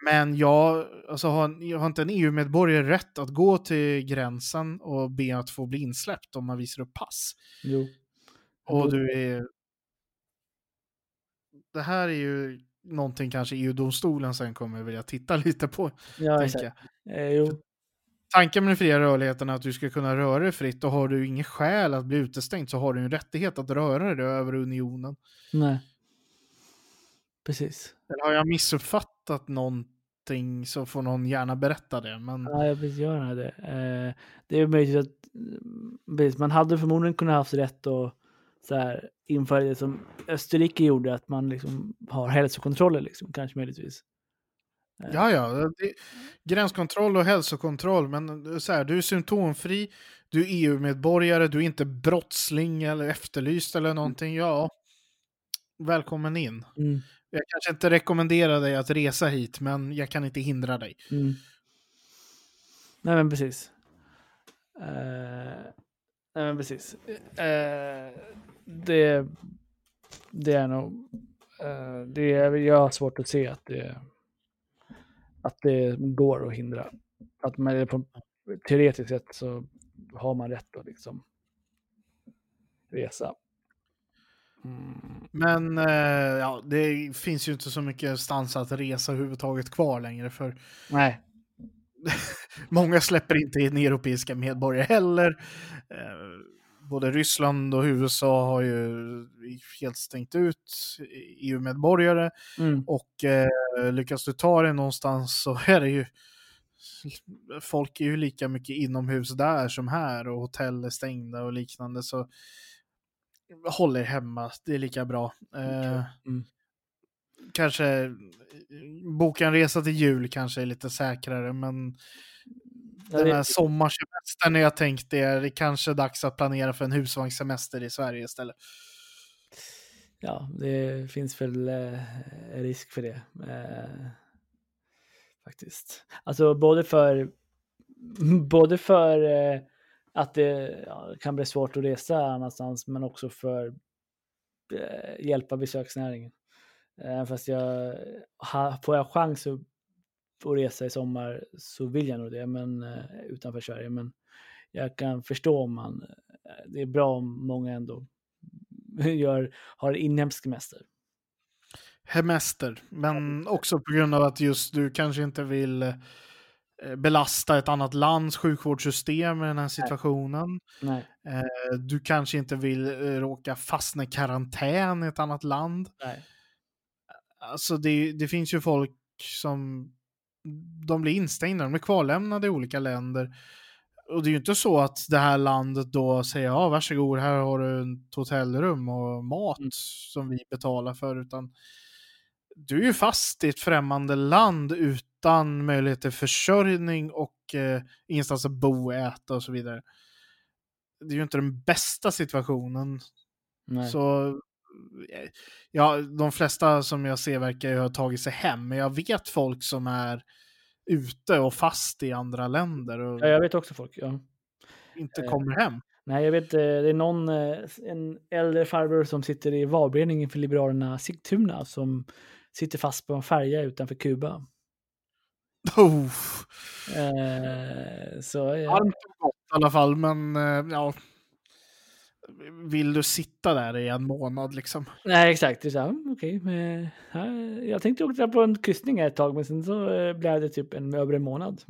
Men jag, alltså har, har inte en EU-medborgare rätt att gå till gränsen och be att få bli insläppt om man visar upp pass? Jo. Och du är... Det här är ju någonting kanske EU-domstolen sen kommer vilja titta lite på. Ja, exakt. Eh, jo. Tanken med den fria rörligheten är att du ska kunna röra dig fritt och har du inget skäl att bli utestängd så har du en rättighet att röra dig över unionen. Nej. Precis. Eller har jag missuppfattat någonting så får någon gärna berätta det. Men Ja, jag precis gör det. Eh, det är möjligt att mm, precis, man hade förmodligen kunnat haft rätt att så här, införa det som Österrike gjorde, att man liksom har hälsokontroller, liksom, kanske möjligtvis. Ja, ja, det, gränskontroll och hälsokontroll, men så här, du är symptomfri, du är EU-medborgare, du är inte brottsling eller efterlyst eller någonting. Ja, välkommen in. Mm. Jag kanske inte rekommenderar dig att resa hit, men jag kan inte hindra dig. Mm. Nej, men precis. Eh, nej, men precis. Eh, det, det är nog... eh, det är, jag har svårt att se att det, att det går att hindra. Att man, på, teoretiskt sett så har man rätt att liksom resa. Mm. Men eh, ja, det finns ju inte så mycket stans att resa överhuvudtaget kvar längre för Nej. många släpper inte in europeiska medborgare heller. Eh, både Ryssland och USA har ju helt stängt ut EU-medborgare Mm. och eh, lyckas du ta dig någonstans så är det ju folk är ju lika mycket inomhus där som här och hotell är stängda och liknande så håll er hemma, det är lika bra. Eh, Mm. kanske eh, boka en resa till jul kanske är lite säkrare, men den här sommarsemestern jag tänkt är det kanske är dags att planera för en husvagnssemester i Sverige istället. Ja, det finns väl eh, risk för det. Eh, faktiskt. Alltså både för, både för eh, att det kan bli svårt att resa annanstans, men också för hjälpa besöksnäringen. Eh, fast jag, får jag chans att, att resa i sommar så vill jag nog det, men eh, utanför Sverige. Men jag kan förstå om man, eh, det är bra om många ändå gör, har inhemsk semester. Hemester, men också på grund av att just du kanske inte vill eh, belasta ett annat lands sjukvårdssystem i den här situationen. Nej, Du kanske inte vill råka fastna i karantän i ett annat land. nej. Alltså det, det finns ju folk som de blir instängda, de blir kvarlämnade i olika länder. Och det är ju inte så att det här landet då säger ja varsågod, här har du ett hotellrum och mat Mm. som vi betalar för, utan du är ju fast i ett främmande land utan möjlighet till försörjning och eh, ingenstans att bo, äta och så vidare. Det är ju inte den bästa situationen nej. så ja, de flesta som jag ser verkar ju ha tagit sig hem, men jag vet folk som är ute och fast i andra länder och Ja, jag vet också folk. Ja. inte eh, kommer hem. Nej, jag vet, eh, det är någon, eh, en äldre farbror som sitter i valberedningen för Liberalerna Sigtuna som sitter fast på en färja utanför Kuba. Oh, Eh, så, ja. varmt och gott alla fall, men eh, ja. Vill du sitta där i en månad liksom? Nej, exakt. Det är mm, okej. men, ja, jag tänkte åka på en kryssning ett tag, men sen så eh, blev det typ en, över en månad.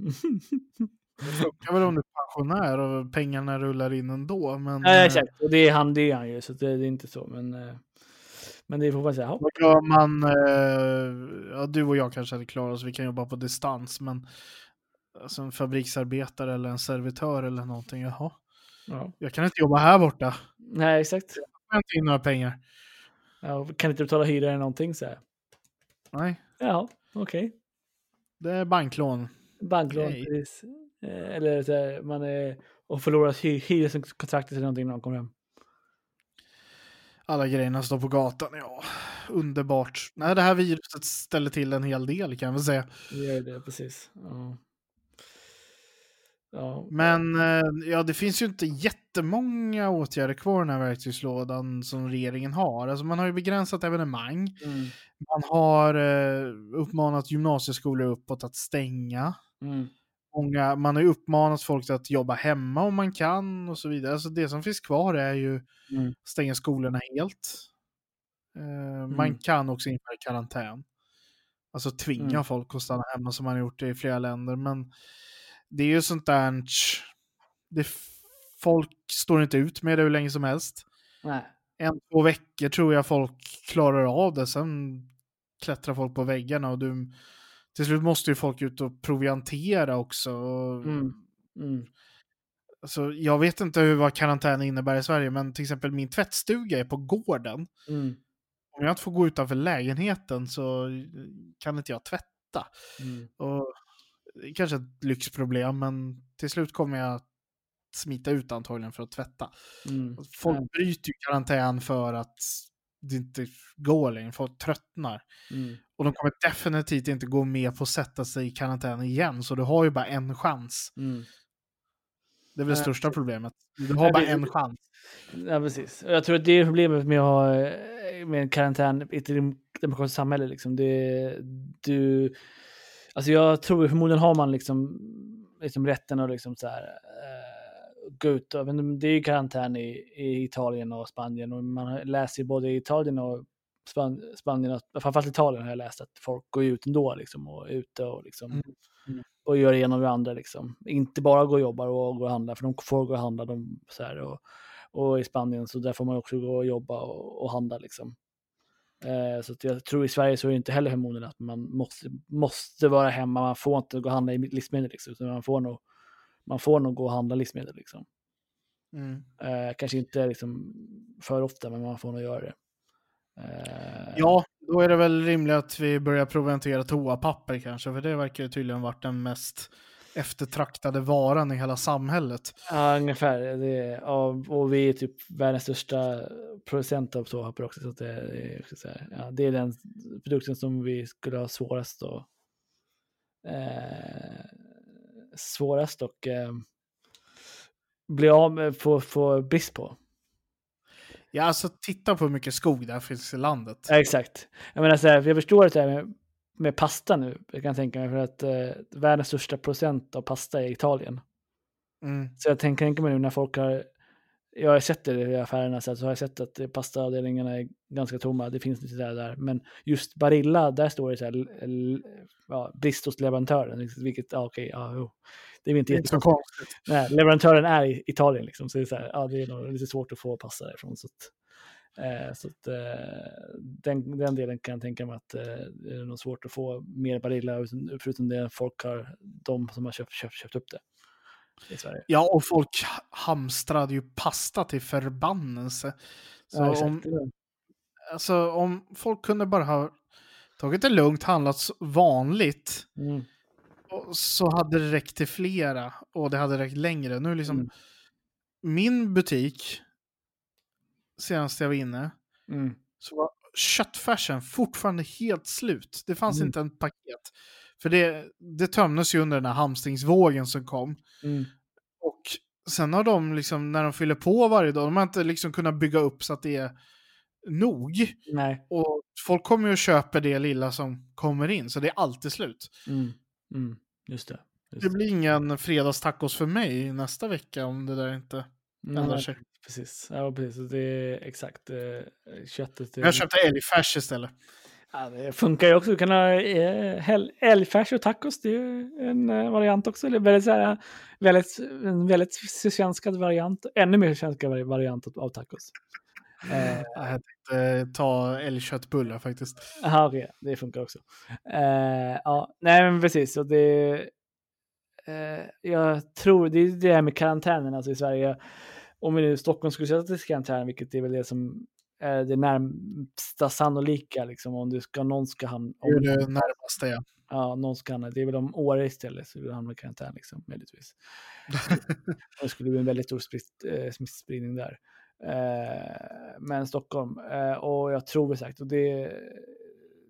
Det funkar väl om du är pensionär och pengarna rullar in ändå. Men, Ja, eh, exakt. Och det är han, det är han ju, så det, det är inte så. Men, eh, men det får man säga. Vad gör man? Eh, ja, du och jag kanske hade klarat oss, vi kan jobba på distans, men alltså en fabriksarbetare eller en servitör eller någonting, jaha. Ja. Jag kan inte jobba här borta. Nej, exakt. Jag har inte in några pengar. Ja, kan inte betala hyra eller någonting så här. Nej, Ja, okej. det är banklån. Banklån, Okej. precis. Eh, Eller så här, man är och förlorar hy- hyreskontraktet eller någonting när man kommer hem. Alla grejerna står på gatan, ja. Underbart. Nej, det här viruset ställer till en hel del kan jag väl säga. Det gör det, precis. Ja. Ja. Men eh, ja, det finns ju inte jättemånga åtgärder kvar i den här verktygslådan som regeringen har. Alltså man har ju begränsat evenemang. Mm. Man har eh, uppmanat gymnasieskolor uppåt att stänga. Mm. Många, man har ju uppmanat folk att jobba hemma om man kan och så vidare. Alltså det som finns kvar är ju Mm. stänga skolorna helt. Eh, Man Mm. kan också införa karantän. Alltså tvinga Mm. folk att stanna hemma som man har gjort i flera länder. Men det är ju sånt där... Det, folk står inte ut med det hur länge som helst. Nej. En, två veckor tror jag folk klarar av det. Sen klättrar folk på väggarna och du, till slut måste ju folk ut och proviantera också. Och, Mm. Mm. alltså, jag vet inte hur, vad karantän innebär i Sverige, men till exempel min tvättstuga är på gården. Mm. Om jag inte får gå utanför lägenheten så kan inte jag tvätta. Mm. Och kanske ett lyxproblem, men till slut kommer jag smita ut antagligen för att tvätta. Mm. Folk Ja. bryter ju karantän för att det inte går längre, folk tröttnar. Mm. Och de kommer definitivt inte gå med på att sätta sig i karantän igen, så du har ju bara en chans. Mm. Det är väl det Ja, största problemet. Du Ja, har bara en chans. Ja, precis. Jag tror att det är problemet med att ha eh, med en karantän i ett dem- demokratiskt samhälle. Liksom. Det, du, alltså jag tror förmodligen har man liksom, liksom rätten att liksom så här, eh, gå ut. Och, men det är ju karantän i, i Italien och Spanien och man läser ju både i Italien och Span, Spanien, och, framförallt Italien har jag läst att folk går ut ändå liksom, och är ute och liksom Mm. Mm. och gör och det andra. Liksom. Inte bara gå och jobba och gå och handla, för de får gå och handla. De, så här, och, och i Spanien så där får man också gå och jobba och, och handla. Liksom. Eh, så jag tror i Sverige så är det inte heller förmodligen att man måste, måste vara hemma. Man får inte gå och handla i livsmedel. Liksom, utan man, får nog, man får nog gå och handla livsmedel. Liksom. Mm. Eh, kanske inte liksom, för ofta, men man får nog göra det. Eh, Ja, då är det väl rimligt att vi börjar proviantera toapapper kanske, för det verkar tydligen varit den mest eftertraktade varan i hela samhället. Ja, ungefär. Ja, och vi är typ världens största producent av toapapper också. Så att det, är också så här, ja, det är den produkten som vi skulle ha svårast att eh, svårast och eh, bli av med, få, få brist på. Ja, alltså titta på hur mycket skog det finns i landet. Ja, exakt. Jag menar så här, jag förstår det här med, med pasta nu, jag kan tänka mig, för att eh, världens största procent av pasta är Italien. Mm. Så jag tänker tänker mig nu när folk har, jag har sett det i affärerna, så, har jag sett att pastaavdelningarna är ganska tomma, det finns lite där, där. Men just Barilla, där står det så här, ja, brist hos leverantören, vilket, ja okej, ja, jo. Det är inte Det är inte så konstigt. Nej, leverantören är i Italien liksom, så det är så här, ja det är nog lite svårt att få pasta därifrån. Så att, så att eh, den, den delen kan jag tänka mig att eh, det är nog svårt att få mer Barilla, förutom det folk har, de som har köpt, köpt, köpt upp det. Ja, och folk hamstrade ju pasta till förbannelse. Så Ja, om, alltså, om folk kunde bara ha tagit det lugnt, handlat vanligt, Mm. och så hade det räckt till flera och det hade räckt längre. Nu liksom, Mm. min butik, senast jag var inne, Mm. så var köttfärsen fortfarande helt slut. Det fanns Mm. inte en paket. För det, det tömdes ju under den här hamstringsvågen som kom. Mm. Och sen har de liksom, när de fyller på varje dag, de har inte liksom kunnat bygga upp så att det är nog. Nej. Och folk kommer ju och köper det lilla som kommer in, så det är alltid slut. Mm. Mm. Just det. Det blir ingen fredagstacos för mig nästa vecka om det där inte ändrar sig. Precis. Ja, precis. Det är exakt eh, köttet. är- Jag köpte älgfärs istället. Ja, det funkar ju också. Du kan ha eh, älgfärs och tacos. Det är ju en eh, variant också. Är väldigt, så här, väldigt, en väldigt svensskad variant. Ännu mer vari- variant av tacos. Eh, Jag tänkte ta älgköttbullar faktiskt. Aha, okej. Det funkar också. Eh, ja, nej men precis. Och det, jag tror, det är det här med karantänen alltså i Sverige. Om vi nu Stockholm skulle sätta till karantän, vilket är väl det som är det närmsta sannolika, liksom, om du ska, någon ska hamna, Det är om, det närmaste jag. ja, någon ska hamna, det är väl om Åre istället, så vill hamna i karantän, liksom, möjligtvis. Det skulle bli en väldigt stor spritt, eh, smittspridning där. Eh, men Stockholm, eh, och jag tror väl sagt, och det,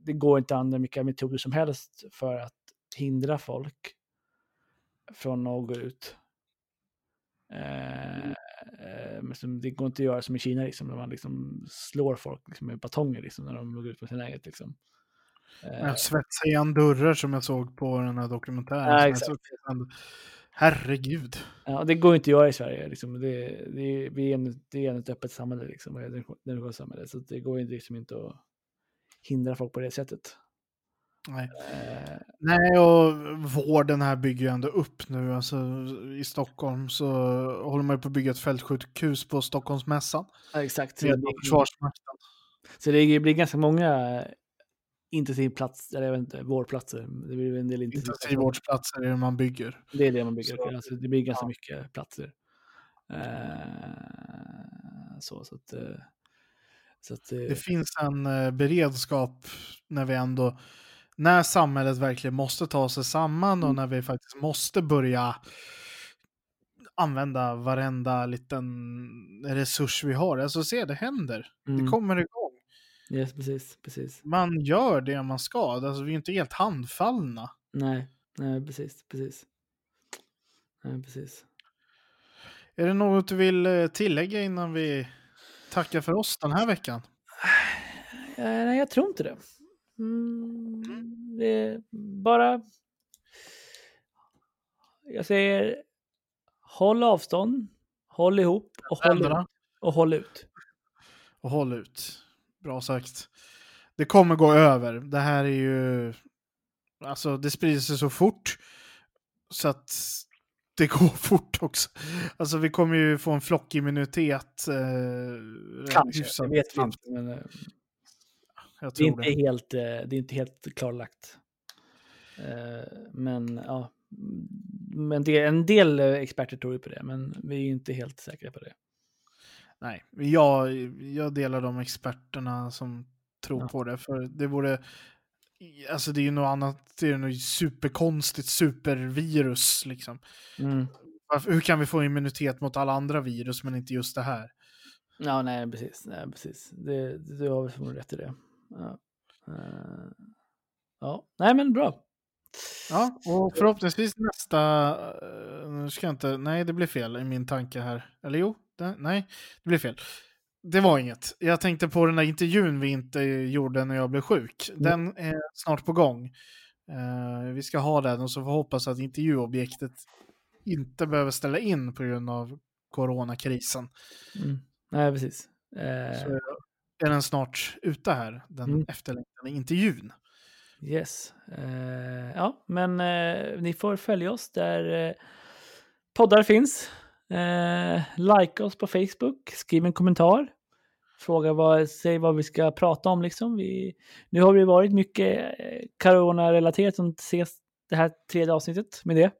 det går inte att använda vilka metoder som helst för att hindra folk från att gå ut. Eh, men som, det går inte att göra som i Kina, liksom, där man liksom slår folk liksom, med batonger liksom, när de går ut på sin eget. Liksom. Eh, Jag svetsade igen dörrar som jag såg på den här dokumentären. Ja, såg. Herregud. Ja, det går inte att göra i Sverige. Liksom. Det, det, vi är en, det är ett öppet samhälle, liksom, ett religiöst samhälle. Så det går liksom inte att hindra folk på det sättet. Nej. Eh, Nej, och vården här bygger ju ändå upp nu. Alltså, I Stockholm så håller man ju på att bygga ett fältsjukhus på Stockholmsmässan. ja, exakt. Med Försvarsmakten. så det blir ganska många intensivplats, eller jag vet inte, vårdplatser. Det blir en del intensivplatser. Intensivvårdsplatser är det man bygger. Det är det man bygger. Så- alltså, det blir ganska ja. mycket platser. Eh, så, så att... eh, Så att Det finns en beredskap när vi ändå, när samhället verkligen måste ta sig samman och Mm. när vi faktiskt måste börja använda varenda liten resurs vi har. Alltså se, det händer. mm, Det kommer igång. yes, precis, precis. Man gör det man ska. Alltså, vi är inte helt handfallna. Nej, nej, precis, precis. Nej, precis. Är det något du vill eh, tillägga innan vi tackar för oss den här veckan? Nej, jag tror inte det. Mm, det är bara... Jag säger håll avstånd, håll ihop och håll ut. Och håll ut. och håll ut. Bra sagt. Det kommer gå över. Det här är ju... Alltså det sprider sig så fort. Så att det går fort också. Alltså vi kommer ju få en flockimmunitet. Eh, Kanske, det vet vi inte. Men, Jag det, är tror inte det. helt, eh, det är inte helt klarlagt. Eh, Men ja, men det, en del eh, experter tror ju på det, men vi är inte helt säkra på det. Nej, jag, jag delar de experterna som tror Ja. på det. För det vore... Alltså det är ju något annat. Det är något superkonstigt supervirus liksom. Mm. Hur kan vi få immunitet mot alla andra virus men inte just det här? Ja, nej, precis. Nej, precis. Det, det, du har väl rätt i det. Ja. Eh, ja, nej, men bra. Ja, och förhoppningsvis nästa... eh, Nu ska jag inte... Nej, det blir fel i min tanke här. Eller jo, det, nej, det blir fel. Det var inget. Jag tänkte på den där intervjun vi inte gjorde när jag blev sjuk. Den är snart på gång. Eh, vi ska ha den och så får hoppas att intervjuobjektet inte behöver ställa in på grund av coronakrisen. Mm. Nej, precis. Så är den snart ute här, den Mm. efterlängtade intervjun. Yes. Eh, ja, men eh, ni får följa oss där eh, poddar finns. Like oss på Facebook, skriv en kommentar. Fråga vad, säg vad vi ska prata om liksom. Vi, nu har det varit mycket corona-relaterat som ses det här tredje avsnittet med det.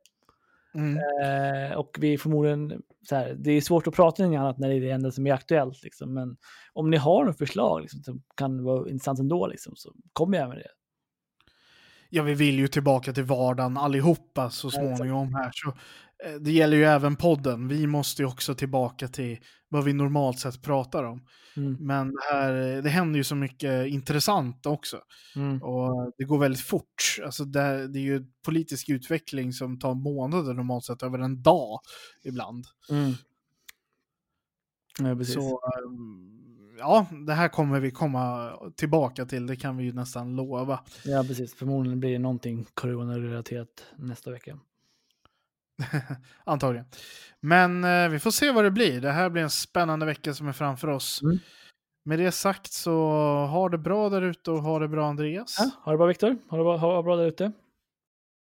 Mm. Eh, och vi förmodligen, så här, det är svårt att prata om något annat när det är det enda som är aktuellt. Liksom. Men om ni har något förslag liksom, som kan vara intressant ändå, liksom, så kom gärna med det. Ja, vi vill ju tillbaka till vardagen allihopa så småningom här. Så, det gäller ju även podden. Vi måste ju också tillbaka till vad vi normalt sett pratar om. Mm. Men det, här, det händer ju så mycket intressant också. Mm. Och det går väldigt fort. Alltså det, det är ju politisk utveckling som tar månader normalt sett över en dag ibland. Mm. Ja, precis. Så ehm, ja, det här kommer vi komma tillbaka till. Det kan vi ju nästan lova. Ja, precis. Förmodligen blir det någonting corona-relaterat nästa vecka. Antagligen. Men eh, vi får se vad det blir. Det här blir en spännande vecka som är framför oss. Mm. Med det sagt så ha det bra där ute och ha det bra Andreas. Ja, ha det bra Viktor. Ha det bra, ha det bra där ute.